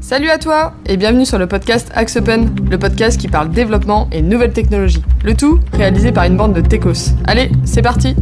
Salut à toi et bienvenue sur le podcast Axe Open, le podcast qui parle développement et nouvelles technologies. Le tout réalisé par une bande de techos. Allez, c'est parti.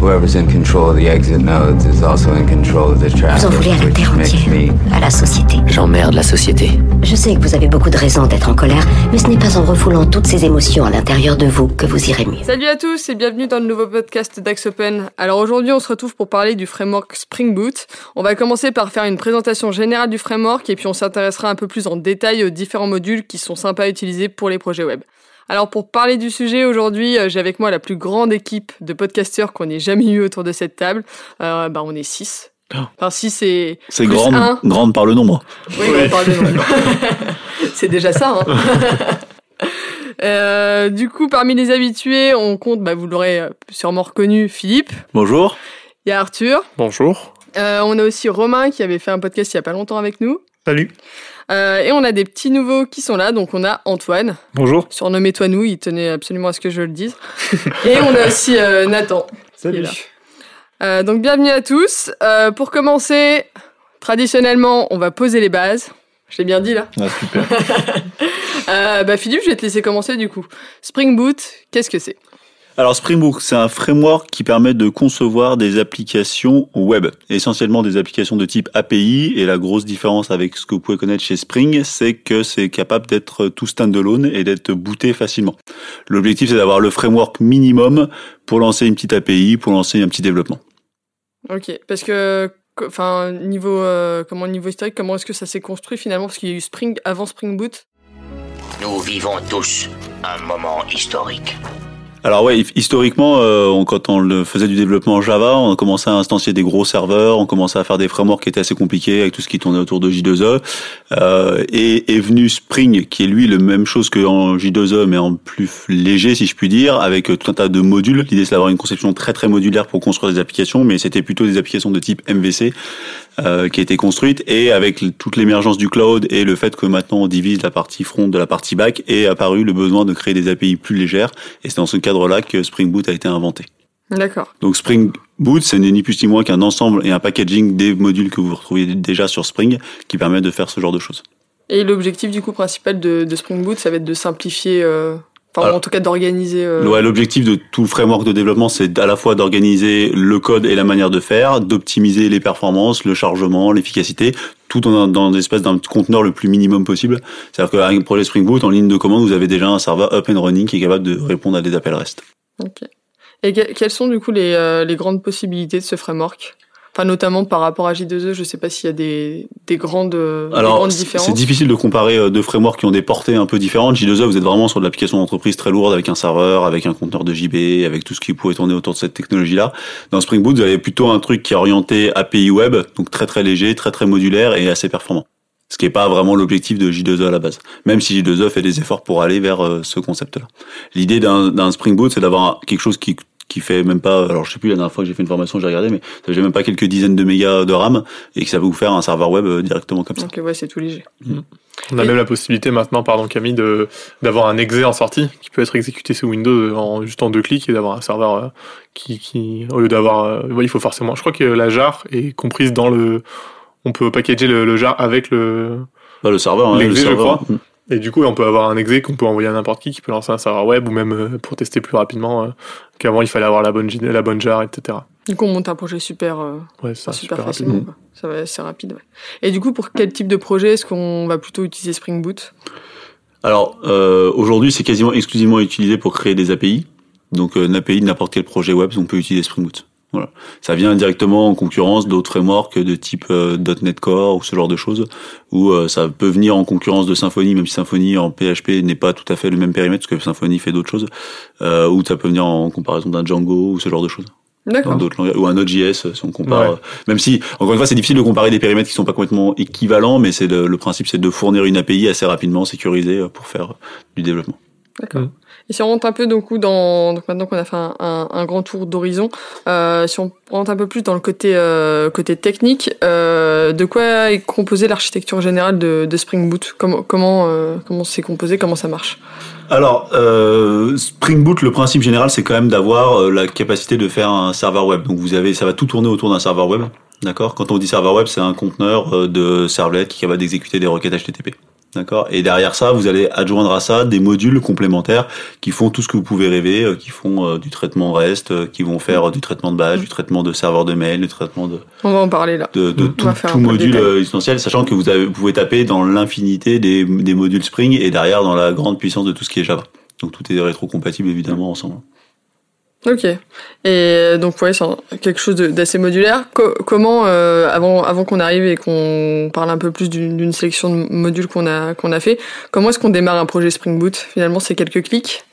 Whoever's in control of the exit nodes is also in control of the traffic, Vous en voulez à la which terre makes entière, me à la société. J'emmerde la société. Je sais que vous avez beaucoup de raisons d'être en colère, mais ce n'est pas en refoulant toutes ces émotions à l'intérieur de vous que vous irez mieux. Salut à tous et bienvenue dans le nouveau podcast d'Axe Open. Alors aujourd'hui on se retrouve pour parler du framework Spring Boot. On va commencer par faire une présentation générale du framework et puis on s'intéressera un peu plus en détail aux différents modules qui sont sympas à utiliser pour les projets web. Alors pour parler du sujet aujourd'hui, euh, j'ai avec moi la plus grande équipe de podcasteurs qu'on ait jamais eu autour de cette table. Euh, bah on est 6. Enfin 6 et C'est plus grande, un. grande par le nombre. Oui, on parle de nombre. C'est déjà ça. Hein. Euh, du coup, parmi les habitués, on compte, bah, vous l'aurez sûrement reconnu, Philippe. Bonjour. Il y a Arthur. Bonjour. Euh, on a aussi Romain qui avait fait un podcast il y a pas longtemps avec nous. Salut. Euh, et on a des petits nouveaux qui sont là. Donc on a Antoine, Bonjour. surnommé Toinou. Il tenait absolument à ce que je le dise. et on a aussi euh, Nathan. Qui est là. Euh, donc bienvenue à tous. Euh, pour commencer, traditionnellement, on va poser les bases. Je l'ai bien dit là. Ah, super. Euh, bah Philippe, je vais te laisser commencer du coup. Spring Boot, qu'est-ce que c'est? Alors Spring Boot, c'est un framework qui permet de concevoir des applications web, essentiellement des applications de type API. Et la grosse différence avec ce que vous pouvez connaître chez Spring, c'est que c'est capable d'être tout standalone et d'être booté facilement. L'objectif, c'est d'avoir le framework minimum pour lancer une petite API, pour lancer un petit développement. Ok, parce que, que- enfin, niveau, euh, comment niveau historique, comment est-ce que ça s'est construit finalement? Parce qu'il y a eu Spring avant Spring Boot. Nous vivons tous un moment historique. Alors ouais, historiquement, euh, quand on le faisait du développement en Java, on commençait à instancier des gros serveurs, on commençait à faire des frameworks qui étaient assez compliqués avec tout ce qui tournait autour de J2E. Euh, et est venu Spring, qui est lui le même chose qu'en J2E, mais en plus léger, si je puis dire, avec euh, tout un tas de modules. L'idée, c'est d'avoir une conception très très modulaire pour construire des applications, mais c'était plutôt des applications de type MVC euh, qui étaient construites. Et avec toute l'émergence du cloud et le fait que maintenant on divise la partie front de la partie back, est apparu le besoin de créer des API plus légères. Et c'est dans ce cadre-là que Spring Boot a été inventé. D'accord. Donc Spring Boot, ce n'est ni plus ni moins qu'un ensemble et un packaging des modules que vous retrouvez déjà sur Spring qui permet de faire ce genre de choses. Et l'objectif du coup principal de, de Spring Boot, ça va être de simplifier, euh, enfin Alors, en tout cas d'organiser. euh, Ouais, L'objectif de tout le framework de développement, c'est à la fois d'organiser le code et la manière de faire, d'optimiser les performances, le chargement, l'efficacité, tout dans, dans l'espèce d'un conteneur le plus minimum possible. C'est-à-dire qu'avec un projet Spring Boot, en ligne de commande, vous avez déjà un serveur up and running qui est capable de répondre à des appels REST. Ok. Et que- quelles sont du coup les, euh, les grandes possibilités de ce framework? Enfin notamment par rapport à J2E, je sais pas s'il y a des, des grandes, euh, des Alors, grandes différences. c'est difficile de comparer euh, deux frameworks qui ont des portées un peu différentes. J2E, vous êtes vraiment sur de l'application d'entreprise très lourde avec un serveur, avec un conteneur de JB, avec tout ce qui pourrait tourner autour de cette technologie-là. Dans Spring Boot, vous avez plutôt un truc qui est orienté API web, donc très très léger, très très modulaire et assez performant. Ce qui n'est pas vraiment l'objectif de J2E à la base. Même si J2E fait des efforts pour aller vers euh, ce concept-là. L'idée d'un Spring Boot, c'est d'avoir quelque chose qui qui fait même pas, alors je sais plus la dernière fois que j'ai fait une formation, j'ai regardé, mais ça fait même pas quelques dizaines de mégas de RAM et que ça va vous faire un serveur web euh, directement comme ça. Ok, ouais, c'est tout léger. On a Et- même la possibilité maintenant, pardon Camille, de d'avoir un exe en sortie qui peut être exécuté sous Windows en juste en deux clics et d'avoir un serveur euh, qui, qui au lieu d'avoir, euh, ouais, il faut forcément. Je crois que la jar est comprise dans le. On peut packager le, le jar avec le. Bah, le serveur, hein, L'exé, le je serveur. crois. Et du coup, on peut avoir un exe qu'on peut envoyer à n'importe qui, qui peut lancer un serveur web ou même euh, pour tester plus rapidement euh, qu'avant il fallait avoir la bonne la bonne jar, etc. Du coup, on monte un projet super, euh, Ouais, ça super, super, facilement. rapide. quoi. Ça va, c'est rapide. Ouais. Et du coup, pour quel type de projet est-ce qu'on va plutôt utiliser Spring Boot? Alors euh, aujourd'hui, c'est quasiment exclusivement utilisé pour créer des API. Donc euh, une API de n'importe quel projet web, on peut utiliser Spring Boot. Voilà. Ça vient directement en concurrence d'autres frameworks de type euh, .NET Core ou ce genre de choses, où euh, ça peut venir en concurrence de Symfony, même si Symfony en PHP n'est pas tout à fait le même périmètre, parce que Symfony fait d'autres choses, euh, ou ça peut venir en comparaison d'un Django ou ce genre de choses. Dans D'accord. d'autres langages, ou un Node.js si on compare. Ouais. euh, Même si, encore une fois, c'est difficile de comparer des périmètres qui sont pas complètement équivalents, mais c'est le, le principe, c'est de fournir une API assez rapidement sécurisée euh, pour faire euh, du développement. D'accord. Et si on rentre un peu donc, dans donc maintenant qu'on a fait un, grand tour d'horizon, euh, si on rentre un peu plus dans le côté euh, technique, euh, de quoi est composée l'architecture générale de, Spring Boot? Comment comment comment c'est composé? Comment ça marche? Alors, Spring Boot, le principe général, c'est quand même d'avoir la capacité de faire un serveur web. Donc vous avez, ça va tout tourner autour d'un serveur web. D'accord? Quand on dit serveur web, c'est un conteneur de servlet qui est capable d'exécuter des requêtes HTTP. D'accord Et derrière ça, vous allez adjoindre à ça des modules complémentaires qui font tout ce que vous pouvez rêver, euh, qui font euh, du traitement REST, euh, qui vont faire du traitement de base, du traitement de serveur de mail, du traitement de, On va en parler là. de, tout, module essentiel, sachant que vous, avez, vous pouvez taper dans l'infinité des, des modules Spring et derrière dans la grande puissance de tout ce qui est Java. Donc tout est rétro-compatible évidemment ensemble. Ok. Et donc ouais, c'est quelque chose d'assez modulaire. Co- comment, euh, avant, avant qu'on arrive et qu'on parle un peu plus d'une sélection de modules qu'on a, qu'on a fait, comment est-ce qu'on démarre un projet Spring Boot? Finalement, c'est quelques clics.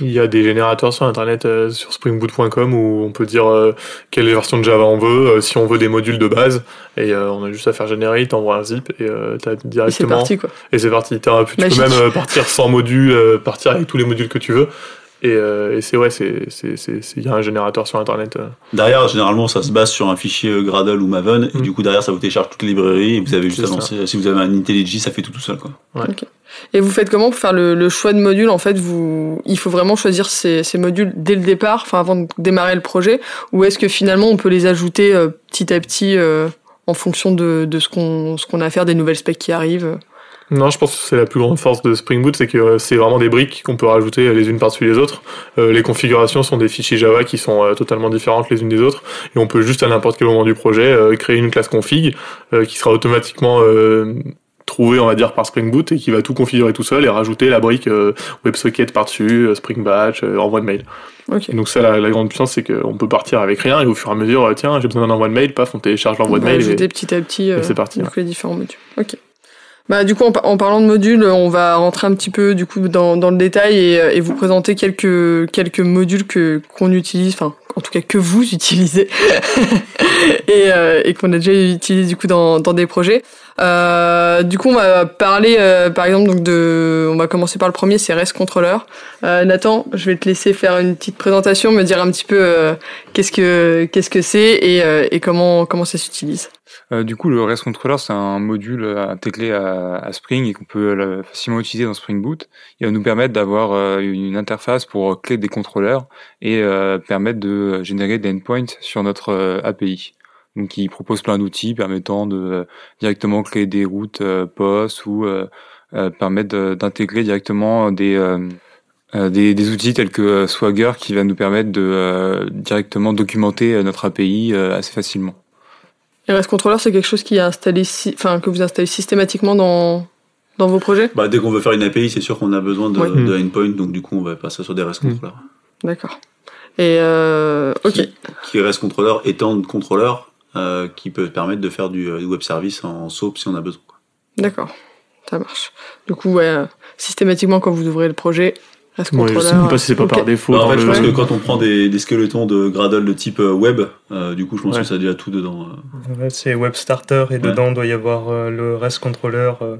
Il y a des générateurs sur internet euh, sur springboot.com où on peut dire euh, quelle version de Java on veut, euh, si on veut des modules de base, et euh, on a juste à faire générer, t'envoies un zip et euh, t'as Et c'est directement. parti quoi. Et c'est parti. T'as- tu Magique. peux même euh, partir sans module, euh, partir avec tous les modules que tu veux. Et, euh, et c'est ouais, c'est c'est c'est c'est- il y a un générateur sur internet. euh. Derrière, généralement, ça se base sur un fichier Gradle ou Maven, et Mm. du coup, derrière, ça vous télécharge toutes les librairies, et vous avez juste C'est à lancer. Si vous avez un IntelliJ, ça fait tout tout seul, quoi. Et vous faites comment pour faire le, le choix de modules En fait, vous, il faut vraiment choisir ces, ces modules dès le départ, enfin avant de démarrer le projet, ou est-ce que finalement on peut les ajouter euh, petit à petit euh, en fonction de, de ce qu'on ce qu'on a à faire, des nouvelles specs qui arrivent Non, je pense que c'est la plus grande force de Spring Boot, c'est que euh, c'est vraiment des briques qu'on peut rajouter les unes par-dessus les autres. Euh, les configurations sont des fichiers Java qui sont euh, totalement différentes les unes des autres, et on peut juste à n'importe quel moment du projet euh, créer une classe config euh, qui sera automatiquement euh, trouvée, on va dire, par Spring Boot et qui va tout configurer tout seul et rajouter la brique euh, WebSocket par-dessus, euh, Spring Batch, euh, envoi de mail. Et donc ça, la, la grande puissance, c'est qu'on peut partir avec rien et au fur et à mesure, euh, tiens, j'ai besoin d'un envoi de mail, paf, on télécharge l'envoi de mail. et- ajouter petit à petit euh, et c'est parti, donc les différents modules. Ok. Bah, du coup, en, par- en parlant de modules, on va rentrer un petit peu du coup dans, dans le détail et, euh, et vous présenter quelques quelques modules que qu'on utilise, enfin en tout cas que vous utilisez et, euh, et qu'on a déjà utilisé du coup dans, dans des projets. Euh, du coup, on va parler euh, par exemple donc de, on va commencer par le premier, c'est REST Controller. Nathan, je vais te laisser faire une petite présentation, me dire un petit peu qu'est-ce que qu'est-ce que c'est et, comment comment ça s'utilise. Du coup, le REST Controller, c'est un module intégré à, à Spring et qu'on peut facilement utiliser dans Spring Boot. Il va nous permettre d'avoir une interface pour créer des contrôleurs et permettre de générer des endpoints sur notre euh, API. Donc, il propose plein d'outils permettant de euh, directement créer des routes euh, POS ou euh, euh, permettre d'intégrer directement des, euh, euh, des, des outils tels que euh, Swagger qui va nous permettre de euh, directement documenter euh, notre API euh, assez facilement. Et REST Controller, c'est quelque chose qui est installé, si- enfin que vous installez systématiquement dans dans vos projets? Bah, dès qu'on veut faire une API, c'est sûr qu'on a besoin de, Ouais. de endpoint, donc du coup, on va passer sur des REST Mm. controllers. D'accord. Et euh, ok. Qui, qui REST controller étant de contrôleurs euh, qui peuvent permettre de faire du, euh, du web service en SOAP si on a besoin. D'accord. Ça marche. Du coup, ouais, systématiquement quand vous ouvrez le projet, REST Ouais, Controller. je sais même pas si c'est pas par défaut. Bah, en fait, je pense que quand on prend des, des skeletons de Gradle de type euh, web, euh, du coup, je pense Ouais. que ça a déjà tout dedans. euh. Ouais, c'est Web Starter et dedans doit y avoir euh, le REST Controller, euh,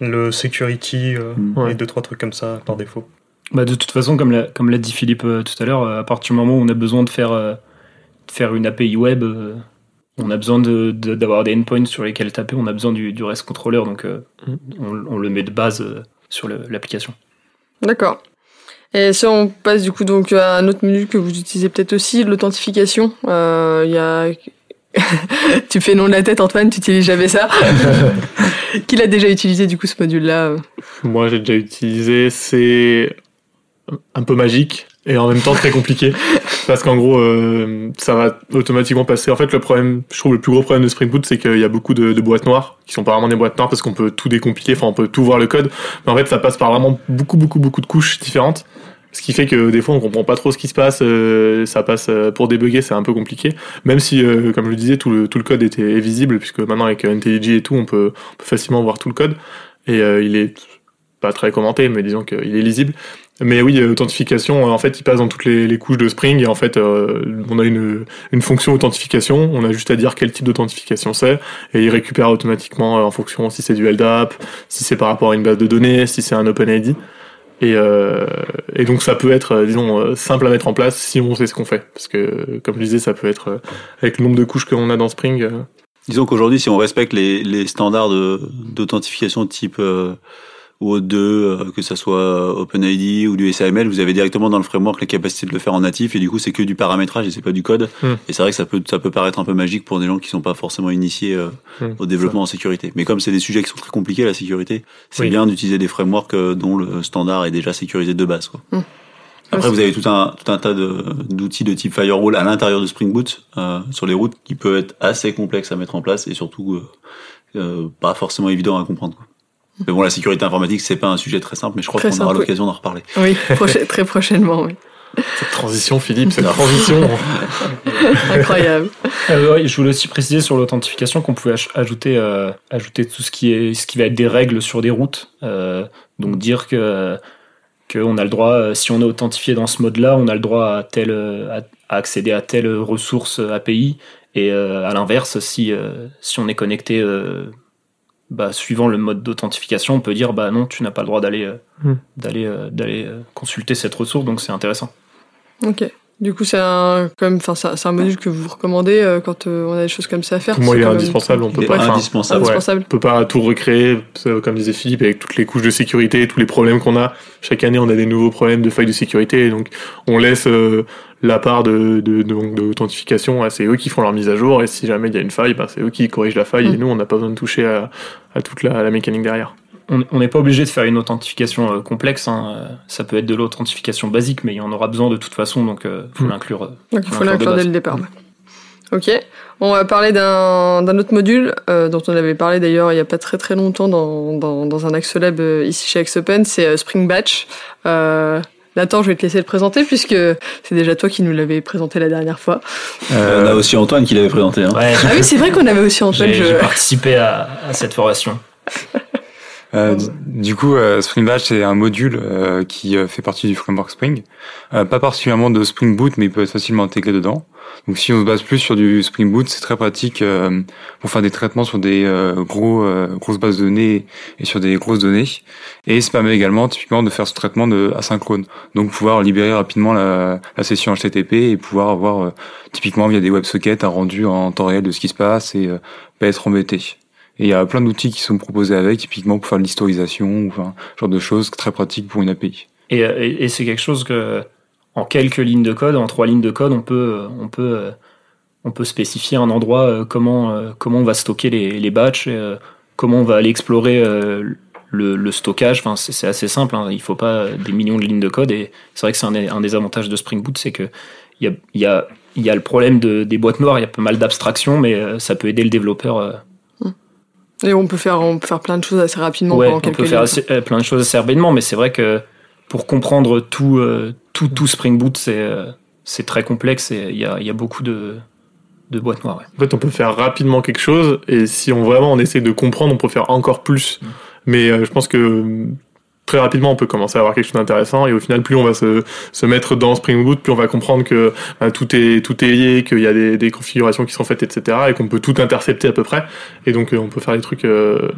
le Security euh, Mm. Ouais. et deux trois trucs comme ça par défaut. Bah, de toute façon, comme l'a, comme l'a dit Philippe euh, tout à l'heure, euh, à partir du moment où on a besoin de faire, euh, de faire une API web, euh, on a besoin de, de- d'avoir des endpoints sur lesquels taper, on a besoin du, du REST controller, donc euh, Mm. on, on le met de base euh, sur le- l'application. D'accord. Et si on passe du coup donc à un autre module que vous utilisez peut-être aussi, l'authentification. Euh, Il y a. tu fais non de la tête, Antoine, tu utilises jamais ça. Qui l'a déjà utilisé du coup ce module-là Moi, j'ai déjà utilisé. C'est un peu magique et en même temps très compliqué parce qu'en gros, euh, ça va automatiquement passer. En fait, le problème, je trouve le plus gros problème de Spring Boot, c'est qu'il y a beaucoup de, de boîtes noires qui sont pas vraiment des boîtes noires parce qu'on peut tout décompiler. Enfin, on peut tout voir le code, mais en fait, ça passe par vraiment beaucoup, beaucoup, beaucoup de couches différentes. Ce qui fait que des fois on comprend pas trop ce qui se passe, euh, ça passe euh, pour débugger, c'est un peu compliqué. Même si, euh, comme je le disais, tout le, tout le code était est visible, puisque maintenant avec IntelliJ et tout, on peut, on peut facilement voir tout le code. Et euh, il est pas très commenté, mais disons qu'il est lisible. Mais oui, authentification, en fait, il passe dans toutes les, couches de Spring. Et en fait, euh, on a une, une fonction authentification. On a juste à dire quel type d'authentification c'est. Et il récupère automatiquement euh, en fonction si c'est du LDAP, si c'est par rapport à une base de données, si c'est un OpenID. Et, euh, et donc ça peut être, disons, simple à mettre en place si on sait ce qu'on fait. Parce que, comme je disais, ça peut être, avec le nombre de couches qu'on a dans Spring, Disons qu'aujourd'hui, si on respecte les, les standards d'authentification type ou autre 2, euh, que ça soit OpenID ou du SAML, vous avez directement dans le framework la capacité de le faire en natif et du coup c'est que du paramétrage et c'est pas du code. Hmm. Et c'est vrai que ça peut ça peut paraître un peu magique pour des gens qui sont pas forcément initiés euh, Hmm. au développement en sécurité. Mais comme c'est des sujets qui sont très compliqués la sécurité, c'est Oui. bien d'utiliser des frameworks euh, dont le standard est déjà sécurisé de base. Quoi. Hmm. Après, vous avez tout un, tout un tas de- d'outils de, type firewall à l'intérieur de Spring Boot euh, sur les routes qui peut être assez complexe à mettre en place et surtout euh, euh, pas forcément évident à comprendre. Quoi. Mais bon, la sécurité informatique, c'est pas un sujet très simple, mais je crois qu'on aura oui. l'occasion d'en reparler. Oui, très prochainement, oui. Cette transition, Philippe, cette transition. Incroyable. Euh, ouais, je voulais aussi préciser sur l'authentification qu'on pouvait aj- ajouter, euh, ajouter tout ce qui, est, ce qui va être des règles sur des routes. Euh, donc dire que qu'on a le droit, si on est authentifié dans ce mode-là, on a le droit à, euh, à, à accéder à telle ressource API. Et euh, à l'inverse, si, euh, si on est connecté euh, bah, suivant le mode d'authentification, on peut dire bah non, tu n'as pas le droit d'aller euh, Hmm. d'aller euh, d'aller euh, consulter cette ressource. Donc c'est intéressant. Ok. Du coup, c'est un, quand même, enfin, c'est un- module que vous recommandez euh, quand euh, on a des choses comme ça à faire. Pour moi, c'est il est indispensable. On peut Il pas. enfin, indispensable. ouais. Indispensable. On peut pas tout recréer, comme disait Philippe, avec toutes les couches de sécurité, tous les problèmes qu'on a. Chaque année, on a des nouveaux problèmes de failles de sécurité, donc on laisse euh, la part de, de, de- d'authentification. à- C'est eux qui font leur mise à jour, et si jamais il y a une faille, ben, c'est eux qui corrigent la faille, Mm. et nous, on n'a pas besoin de toucher à, à toute la, la mécanique derrière. On n'est pas obligé de faire une authentification euh, complexe. hein. Euh, Ça peut être de l'authentification basique, mais il y en aura besoin de toute façon, donc il faut Mm. l'inclure. euh. Donc il Faut l'inclure dès le départ. Ok. On va parler d'un autre module euh, dont on avait parlé d'ailleurs il n'y a pas très très longtemps dans, dans, dans un Axolab euh, ici chez Axopen, c'est euh, Spring Batch. Euh, Nathan, je vais te laisser le présenter puisque c'est déjà toi qui nous l'avais présenté la dernière fois. Euh, on a aussi Antoine qui l'avait présenté. Hein. Ouais, Ah oui, c'est vrai qu'on avait aussi Antoine. j'ai je- participé à, à cette formation. Euh, du- coup, euh, Spring Batch c'est un module euh, qui euh, fait partie du framework Spring, Euh, pas particulièrement de Spring Boot, mais il peut être facilement intégré dedans. Donc, si on se base plus sur du Spring Boot, c'est très pratique pour faire des traitements sur des gros grosses bases de données et sur des grosses données. Et ça permet également typiquement de faire ce traitement de asynchrone, donc pouvoir libérer rapidement la, la session HTTP et pouvoir avoir typiquement via des WebSockets un rendu en temps réel de ce qui se passe et pas être embêté. Et il y a plein d'outils qui sont proposés avec, typiquement pour faire l'historisation ou enfin, genre de choses très pratiques pour une API. Et, euh, et, c'est quelque chose que, en quelques lignes de code, en trois lignes de code, on peut, on peut, euh, on peut spécifier un endroit euh, comment, euh, comment on va stocker les, les batchs, euh, comment on va aller explorer euh, le, stockage. Enfin, c'est assez simple. Hein. Il faut pas des millions de lignes de code. Et c'est vrai que c'est un, des avantages de Spring Boot, c'est que il y a, y a, y a le problème de, des boîtes noires. Il y a pas mal d'abstraction, mais euh, ça peut aider le développeur. Et on peut faire, on peut faire plein de choses assez rapidement Ouais, pendant on quelques peut faire assez- euh, plein de choses assez rapidement, mais c'est vrai que pour comprendre tout, euh, tout, tout Spring Boot, c'est euh, c'est très complexe et il y a, il y a beaucoup de, de boîtes noires. ouais. En fait, on peut faire rapidement quelque chose, et si on vraiment on essaie de comprendre, on peut faire encore plus. Mais euh, je pense que très rapidement, on peut commencer à avoir quelque chose d'intéressant, et au final, plus on va se, se mettre dans Spring Boot, plus on va comprendre que euh, tout est tout est lié, qu'il y a des, des configurations qui sont faites, etc., et qu'on peut tout intercepter à peu près. Et donc, euh, on peut faire des trucs euh,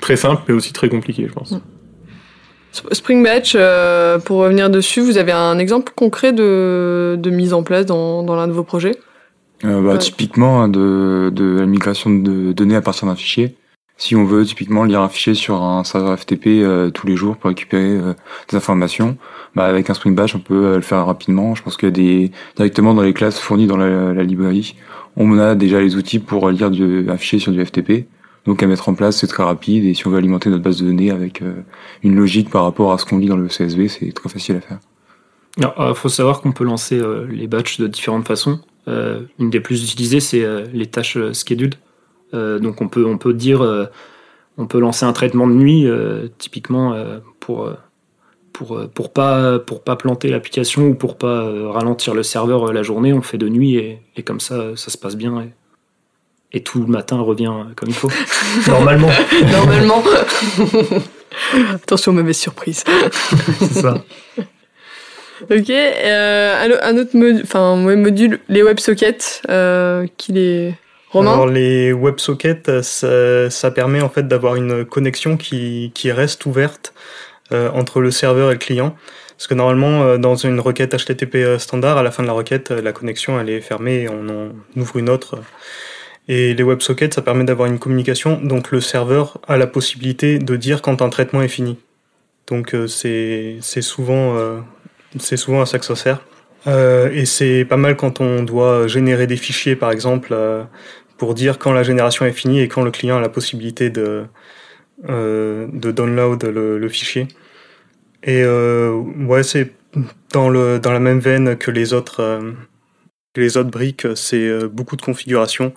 très simples, mais aussi très compliqués, je pense. Spring Batch, euh, pour revenir dessus, vous avez un exemple concret de, de mise en place dans, dans l'un de vos projets? Euh, bah, Ouais. Typiquement, hein, de, de la migration de données à partir d'un fichier. Si on veut typiquement lire un fichier sur un serveur FTP euh, tous les jours pour récupérer euh, des informations, bah, avec un Spring Batch, on peut euh, le faire rapidement. Je pense qu'il y a des directement dans les classes fournies dans la, librairie, on a déjà les outils pour lire du, un fichier sur du FTP. Donc à mettre en place, c'est très rapide. Et si on veut alimenter notre base de données avec une logique par rapport à ce qu'on lit dans le CSV, c'est très facile à faire. Il faut savoir qu'on peut lancer les batchs de différentes façons. Une des plus utilisées, c'est les tâches scheduled. Euh, donc on peut, on peut dire, euh, on peut lancer un traitement de nuit, euh, typiquement euh, pour pour pour pas pour pas planter l'application ou pour pas euh, ralentir le serveur euh, la journée. On fait de nuit et, et comme ça, euh, ça se passe bien et, et tout le matin revient comme il faut. Normalement. Normalement. Attention aux mauvaises surprises. C'est ça. Ok, euh, un, autre module, enfin, ouais, module, les WebSockets, euh, qui les... Alors les WebSockets, ça, ça permet en fait d'avoir une connexion qui, reste ouverte euh, entre le serveur et le client. Parce que normalement, euh, dans une requête HTTP standard, à la fin de la requête, euh, la connexion elle est fermée et on en ouvre une autre. Et les WebSockets, ça permet d'avoir une communication. Donc le serveur a la possibilité de dire quand un traitement est fini. Donc c'est souvent, c'est souvent à ça que ça sert. et c'est pas mal quand on doit générer des fichiers, par exemple, pour dire quand la génération est finie et quand le client a la possibilité de, de download le, le fichier. Et ouais, c'est dans, le, dans la même veine que les autres, les autres briques, c'est beaucoup de configuration.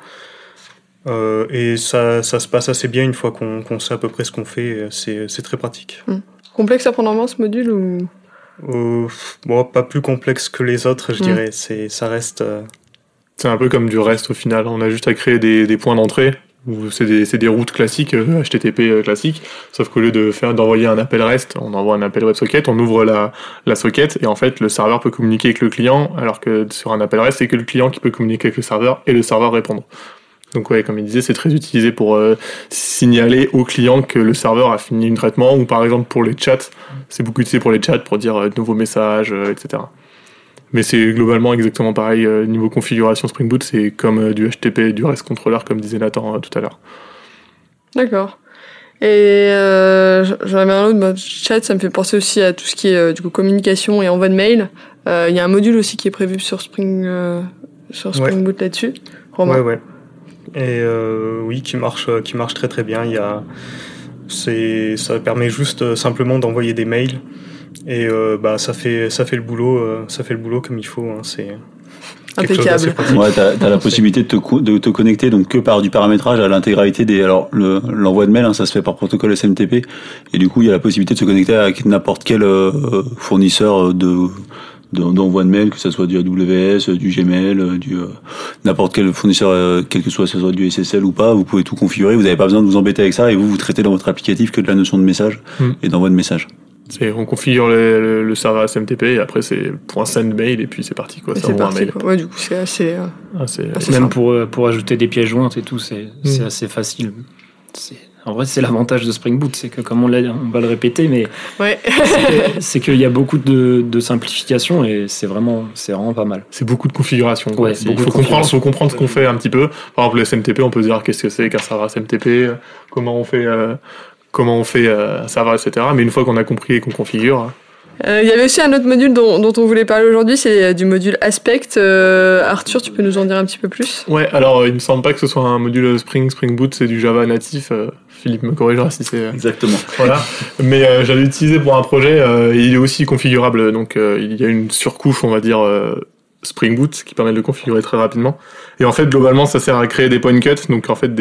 Euh, et ça, ça, se passe assez bien une fois qu'on sait à peu près ce qu'on fait. C'est très pratique. Hmm. Complexe à prendre en main ce module ou? Euh, bon, Pas plus complexe que les autres, je hmm. dirais. Ça reste. Euh, c'est un peu comme du reste au final. On a juste à créer des, des points d'entrée. C'est des, des, routes classiques, HTTP euh, classiques, sauf qu'au lieu de faire d'envoyer un appel REST, on envoie un appel WebSocket, on ouvre la, socket et en fait le serveur peut communiquer avec le client, alors que sur un appel REST c'est que le client qui peut communiquer avec le serveur et le serveur répondre. Donc ouais, comme il disait, c'est très utilisé pour euh, signaler au client que le serveur a fini un traitement, ou par exemple pour les chats, c'est beaucoup utilisé pour les chats pour dire euh, de nouveaux messages, euh, etc. Mais c'est globalement exactement pareil niveau configuration Spring Boot, c'est comme du HTTP, du REST controller, comme disait Nathan tout à l'heure. D'accord. Et j'en avais un autre mode chat, ça me fait penser aussi à tout ce qui est du coup communication et envoi de mail. Il y a un module aussi qui est prévu sur Spring sur Spring Boot là-dessus. Ouais, ouais et euh, oui, qui marche, qui marche très très bien. Il y a, c'est, ça permet juste euh, simplement d'envoyer des mails et euh, bah ça fait, ça fait le boulot, ça fait le boulot comme il faut. Hein. c'est impeccable. Ouais, t'as as la possibilité de te, de te connecter donc que par du paramétrage à l'intégralité des. Alors l'envoi de mail, hein, ça se fait par protocole SMTP et du coup il y a la possibilité de se connecter avec n'importe quel fournisseur de d'envoi de mail, que ce soit du AWS, du Gmail, du euh, n'importe quel fournisseur, euh, quel que soit, ce soit du SSL ou pas, vous pouvez tout configurer. Vous n'avez pas besoin de vous embêter avec ça et vous vous traitez dans votre applicatif que de la notion de message hmm. et d'envoi de message. On configure le, le, serveur SMTP et après c'est point send mail et puis c'est parti quoi. C'est parti. Mail. Ouais, du coup c'est assez. Euh, assez, Même pour pour ajouter des pièces jointes et tout, c'est c'est hmm. assez facile. En vrai, c'est l'avantage de Spring Boot, c'est que comme on, on va le répéter, mais ouais. c'est qu'il y a beaucoup de, de simplification et c'est vraiment, c'est vraiment pas mal. C'est beaucoup de configuration. il faut comprendre, faut comprendre ce qu'on fait un petit peu. Par exemple, le SMTP, on peut dire qu'est-ce que c'est qu'un serveur SMTP, comment on fait, euh, comment on fait un serveur, etc. Mais une fois qu'on a compris et qu'on configure, euh, il y avait aussi un autre module dont, dont on voulait parler aujourd'hui, c'est euh, du module Aspect. Euh, Arthur, tu peux nous en dire un petit peu plus? Ouais, alors il me semble pas que ce soit un module Spring, Spring Boot, c'est du Java natif. Philippe me corrigera si c'est exactement. Voilà, mais j'avais utilisé pour un projet. il est aussi configurable, donc il y a une surcouche, on va dire Spring Boot qui permet de le configurer très rapidement. Et en fait, globalement, ça sert à créer des point cuts, donc en fait,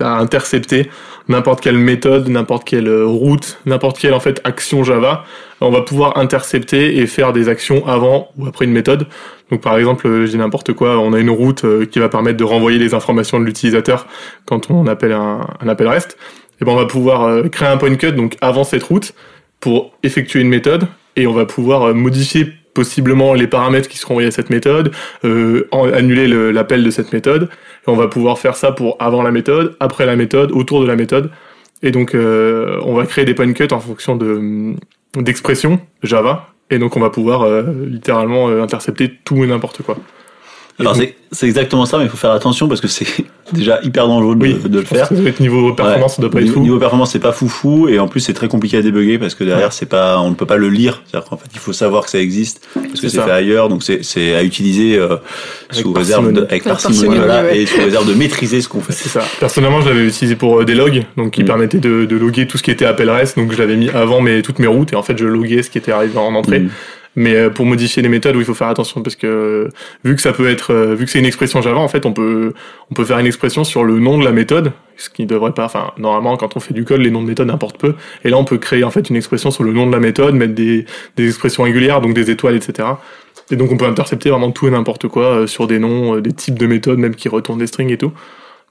à intercepter n'importe quelle méthode, n'importe quelle route, n'importe quelle en fait action Java. On va pouvoir intercepter et faire des actions avant ou après une méthode. Donc par exemple, je dis n'importe quoi, on a une route euh, qui va permettre de renvoyer les informations de l'utilisateur quand on appelle un, appel REST. Et ben on va pouvoir euh, créer un point cut donc avant cette route pour effectuer une méthode et on va pouvoir euh, modifier possiblement les paramètres qui seront envoyés à cette méthode, euh, annuler l'appel de cette méthode. On va pouvoir faire ça pour avant la méthode, après la méthode, autour de la méthode. Et donc, euh, on va créer des point cuts en fonction de d'expressions Java. Et donc, on va pouvoir euh, littéralement euh, intercepter tout et n'importe quoi. Alors c'est exactement ça, mais il faut faire attention parce que c'est déjà hyper dangereux de, de le faire. niveau performance, ouais. pas être fou. Niveau performance, c'est pas foufou et en plus c'est très compliqué à débugger parce que derrière c'est pas, on ne peut pas le lire. C'est-à-dire qu'en fait il faut savoir que ça existe parce que c'est fait ailleurs, donc c'est à utiliser euh, sous réserve de, avec parcimonie, voilà, et sous réserve de maîtriser ce qu'on fait. C'est ça. Personnellement, je l'avais utilisé pour euh, des logs, donc qui mm. permettait de, de, loguer tout ce qui était appel REST. Donc je l'avais mis avant mes toutes mes routes et en fait je loguais ce qui était arrivé en entrée. Mm. Mais euh, pour modifier les méthodes, il faut faire attention parce que vu que ça peut être, euh, vu que c'est une expression Java, en fait, on peut, on peut faire une expression sur le nom de la méthode, ce qui devrait pas, enfin, normalement, quand on fait du code, les noms de méthode importent peu. Et là, on peut créer en fait une expression sur le nom de la méthode, mettre des, des expressions régulières, donc des étoiles, etc. Et donc, on peut intercepter vraiment tout et n'importe quoi euh, sur des noms, des types de méthodes, même qui retournent des strings et tout.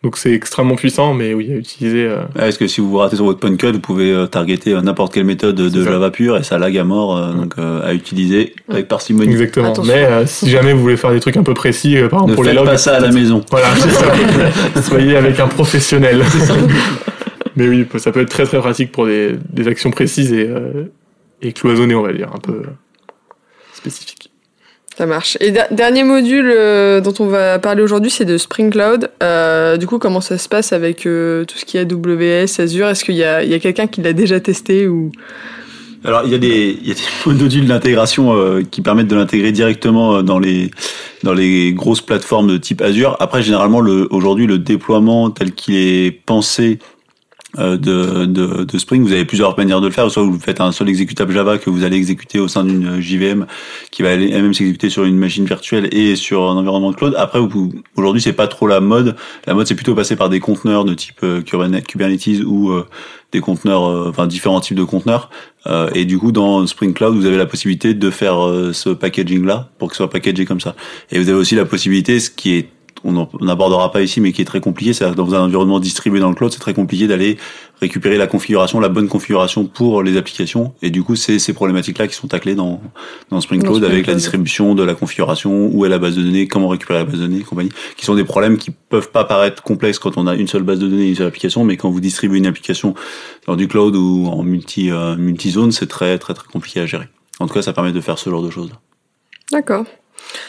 Donc c'est extrêmement puissant, mais oui, à utiliser. Euh... Est-ce que si vous vous ratez sur votre point code, vous pouvez euh, targeter n'importe quelle méthode de Java pure et ça lag à mort, euh, donc euh, à utiliser avec parcimonie. Exactement. Mais si jamais vous voulez faire des trucs un peu précis, par exemple ne pour les logs, pas ça à la maison. Voilà, c'est ça. Soyez avec un professionnel. mais oui, ça peut être très très pratique pour des, des actions précises et, et cloisonnées, on va dire, un peu spécifiques. Ça marche. Et dernier module euh, dont on va parler aujourd'hui, c'est de Spring Cloud. Euh, du coup, comment ça se passe avec euh, tout ce qui est AWS, Azure? Est-ce qu'il y a, quelqu'un qui l'a déjà testé ou? Alors il y a des modules d'intégration qui permettent de l'intégrer directement dans les dans les grosses plateformes de type Azure. Après généralement le aujourd'hui le déploiement tel qu'il est pensé de, de, de, Spring, vous avez plusieurs manières de le faire. Soit vous faites un seul exécutable Java que vous allez exécuter au sein d'une JVM qui va aller même s'exécuter sur une machine virtuelle et sur un environnement de cloud. Après, aujourd'hui, c'est pas trop la mode. La mode, c'est plutôt passer par des conteneurs de type euh, Kubernetes ou euh, des conteneurs, enfin différents types de conteneurs. et du coup, dans Spring Cloud, vous avez la possibilité de faire ce packaging-là pour que ce soit packagé comme ça. Et vous avez aussi la possibilité, ce qui est on n'abordera pas ici, mais qui est très compliqué. C'est dans un environnement distribué dans le cloud, c'est très compliqué d'aller récupérer la configuration, la bonne configuration pour les applications. Et du coup, c'est ces problématiques-là qui sont taclées dans, dans Spring Cloud avec la distribution de la configuration, où est la base de données, comment récupérer la base de données, compagnie, qui sont des problèmes qui peuvent pas paraître complexes quand on a une seule base de données et une seule application, mais quand vous distribuez une application dans du cloud ou en multi, euh, multi-zone, c'est très, très, très compliqué à gérer. En tout cas, ça permet de faire ce genre de choses. D'accord.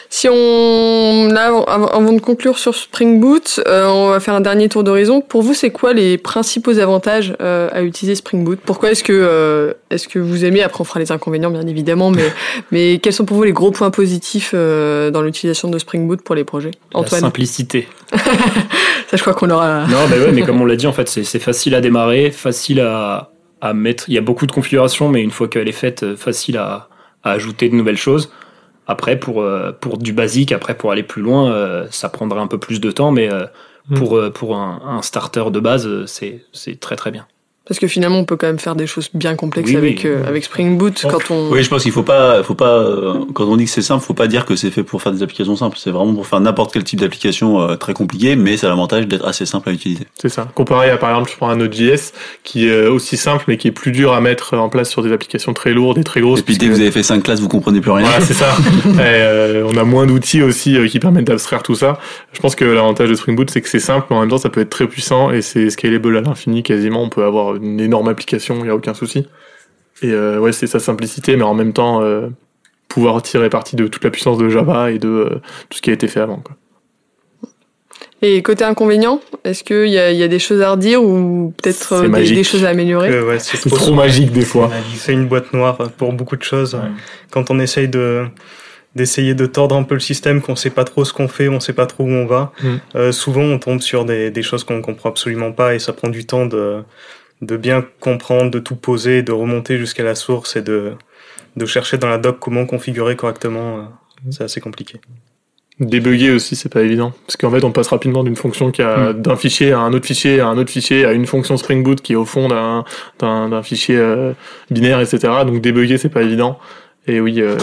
Si on, là, avant de conclure sur Spring Boot, euh, on va faire un dernier tour d'horizon. Pour vous, c'est quoi les principaux avantages euh, à utiliser Spring Boot? Pourquoi est-ce que, euh, est-ce que vous aimez Après, on fera les inconvénients, bien évidemment, mais, mais quels sont pour vous les gros points positifs dans l'utilisation de Spring Boot pour les projets? Antoine La simplicité. Ça, je crois qu'on aura. Non, mais ouais, mais comme on l'a dit, en fait, c'est facile à démarrer, facile à, à mettre. Il y a beaucoup de configurations, mais une fois qu'elle est faite, facile à, à ajouter de nouvelles choses. Après, pour, euh, pour du basique, après, pour aller plus loin, euh, ça prendrait un peu plus de temps, mais euh, mm. pour, pour un, un starter de base, c'est très très bien. Parce que finalement, on peut quand même faire des choses bien complexes avec euh, avec Spring Boot quand on. Oui, je pense qu'il faut pas, faut pas, euh, quand on dit que c'est simple, faut pas dire que c'est fait pour faire des applications simples. C'est vraiment pour faire n'importe quel type d'application euh, très compliquée, mais c'est l'avantage d'être assez simple à utiliser. C'est ça. Comparé à par exemple, je prends un Node.js qui est aussi simple, mais qui est plus dur à mettre en place sur des applications très lourdes et très grosses. Et puis dès que vous avez fait cinq classes, vous comprenez plus rien. Voilà, c'est ça. et, on a moins d'outils aussi qui permettent d'abstraire tout ça. Je pense que l'avantage de Spring Boot, c'est que c'est simple, mais en même temps, ça peut être très puissant et c'est scalable à l'infini quasiment. On peut avoir une énorme application il n'y a aucun souci. Et euh, ouais, c'est sa simplicité, mais en même temps, euh, pouvoir tirer parti de toute la puissance de Java et de euh, tout ce qui a été fait avant. Quoi. Et côté inconvénient, est-ce qu'il y, y, a des choses à redire ou peut-être des, choses à améliorer? Ouais, C'est trop, magique des fois. C'est une boîte noire pour beaucoup de choses. Quand on essaye de d'essayer de tordre un peu le système, qu'on sait pas trop ce qu'on fait, on sait pas trop où on va. Mm. souvent, on tombe sur des, des choses qu'on comprend absolument pas et ça prend du temps de, de bien comprendre, de tout poser, de remonter jusqu'à la source et de, de chercher dans la doc comment configurer correctement. Euh, c'est assez compliqué. Débugger aussi, c'est pas évident. Parce qu'en fait, on passe rapidement d'une fonction qui a mm. d'un fichier à un autre fichier, à un autre fichier, à une fonction Spring Boot qui est au fond d'un, d'un, fichier euh, binaire, etc. Donc débugger, c'est pas évident. Et oui, euh,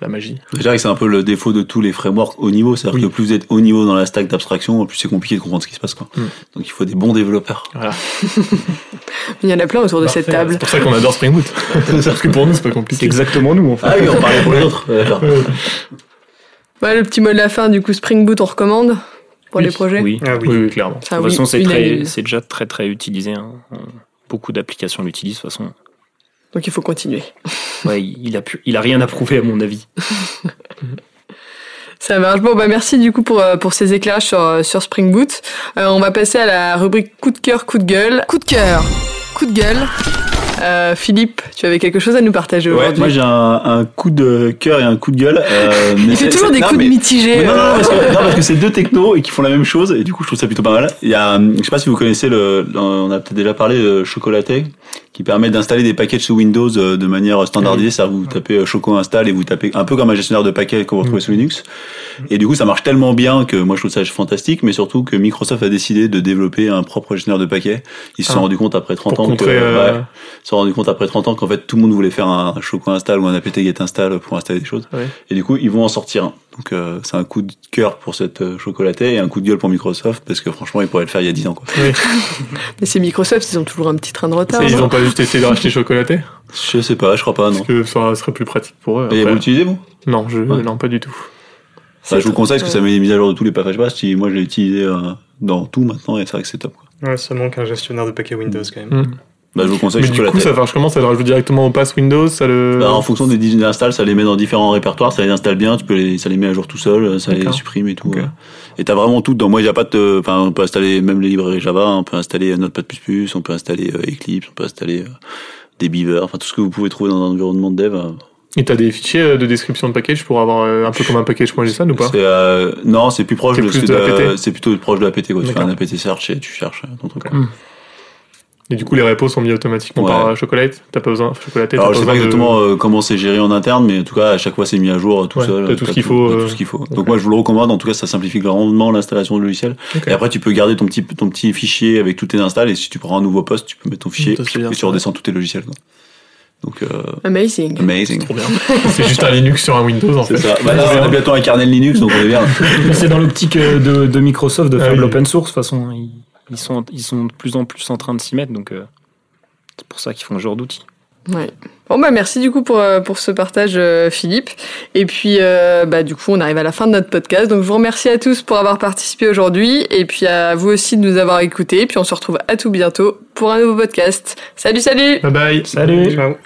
la magie. Que c'est un peu le défaut de tous les frameworks haut niveau. C'est-à-dire que plus vous êtes haut niveau dans la stack d'abstraction, plus c'est compliqué de comprendre ce qui se passe. Quoi. Mm. Donc il faut des bons développeurs. Voilà. il y en a plein autour de cette table. C'est pour ça qu'on adore Spring Boot. Parce que pour nous, c'est pas compliqué. C'est exactement nous, en fait. Ah oui, on parlait pour les autres. le petit mot de la fin, du coup, Spring Boot, on recommande pour les projets oui. Ah, oui. oui. clairement. de toute façon, c'est, c'est déjà très très utilisé. Hein. Beaucoup d'applications l'utilisent de toute façon. Donc il faut continuer. Ouais, il a, pu, il a rien à prouver à mon avis. Ça marche. Bon, bah merci du coup pour, euh, pour ces éclairages sur, euh, sur Spring Boot. Euh, on va passer à la rubrique coup de cœur, coup de gueule. Coup de cœur, coup de gueule. Euh, Philippe, tu avais quelque chose à nous partager ouais, Moi j'ai un, un, coup de cœur et un coup de gueule. Euh, Il fait toujours des coups de mitigés. Non, non, non, parce que, non, parce que c'est deux technos et qui font la même chose et du coup je trouve ça plutôt pas mal. Il y a, je sais pas si vous connaissez le, on a peut-être déjà parlé de Chocolaté qui permet d'installer des paquets sous Windows euh, de manière standardisée. Ça, vous tapez euh, Choco install et vous tapez un peu comme un gestionnaire de paquets que vous retrouvez sous Linux. Et du coup, ça marche tellement bien que moi je trouve ça fantastique, mais surtout que Microsoft a décidé de développer un propre gestionnaire de paquets. Ils se sont ah. rendus compte après 30 ans que, euh... ouais, ils se sont rendus compte après 30 ans qu'en fait tout le monde voulait faire un Choco install ou un apt get install pour installer des choses. Et du coup, ils vont en sortir un. Donc euh, c'est un coup de cœur pour cette euh, chocolatée et un coup de gueule pour Microsoft parce que franchement ils pourraient le faire il y a 10 ans. Quoi. Oui. Mais c'est Microsoft, ils ont toujours un petit train de retard. Ils n'ont pas juste essayé de racheter chocolaté Je sais pas, je crois pas. Non. Parce que ça serait plus pratique pour eux. Et vous l'utilisez vous? Non, je non pas du tout. Bah, je vous conseille parce que ça met des mises à jour de tous les packages bash. Moi je l'ai utilisé euh, dans tout maintenant et c'est vrai que c'est top. Quoi. Ouais, ça manque un gestionnaire de paquets Windows quand même. Mm. Bah, je vous conseille Mais du coup, ça marche comment? Ça le rajoute directement au pass Windows ça le... Bah, en fonction des designs d'install, ça les met dans différents répertoires, ça les installe bien, tu peux les, ça les met à jour tout seul, ça les supprime et tout. Okay. Et t'as vraiment tout dedans. Moi, il y a pas de, enfin, on peut installer même les librairies Java, on peut installer Notepad++, on peut installer euh, Eclipse, on peut installer euh, des beavers, enfin tout ce que vous pouvez trouver dans un environnement de dev. euh, Et t'as des fichiers euh, de description de package pour avoir euh, un peu comme un package.json ou pas? Euh, non, c'est plus proche de, de c'est plutôt proche de APT quoi. Tu fais un APT search et tu cherches euh, ton truc. quoi. Et du coup, les repos sont mis automatiquement Ouais. par euh, Chocolate. T'as pas besoin, Chocolaté, t'as Alors pas je sais pas de- exactement euh, comment c'est géré en interne, mais en tout cas à chaque fois c'est mis à jour euh, tout Ouais, seul. t'as tout ce qu'il faut, euh, tout ce qu'il faut. Donc moi je vous le recommande. En tout cas ça simplifie grandement l'installation du logiciel. Et après tu peux garder ton petit ton petit fichier avec tous tes installs et si tu prends un nouveau poste tu peux mettre ton fichier bien, et tu redescends tous tes logiciels. Quoi. Donc euh, Amazing. amazing. Trop bien. C'est juste un Linux sur un Windows en C'est fait. ça. Bah, là, on a bientôt un kernel Linux donc on est bien. Mais c'est dans l'optique de, de Microsoft de Ah faire de oui. l'open source. De toute façon, ils, ils sont, ils sont de plus en plus en train de s'y mettre, donc euh, c'est pour ça qu'ils font ce genre d'outils. Ouais. Bon bah merci du coup pour, euh, pour ce partage euh, Philippe. Et puis euh, bah du coup on arrive à la fin de notre podcast. Donc je vous remercie à tous pour avoir participé aujourd'hui et puis à vous aussi de nous avoir écoutés. Puis on se retrouve à tout bientôt pour un nouveau podcast. Salut salut Bye bye. Salut Ciao.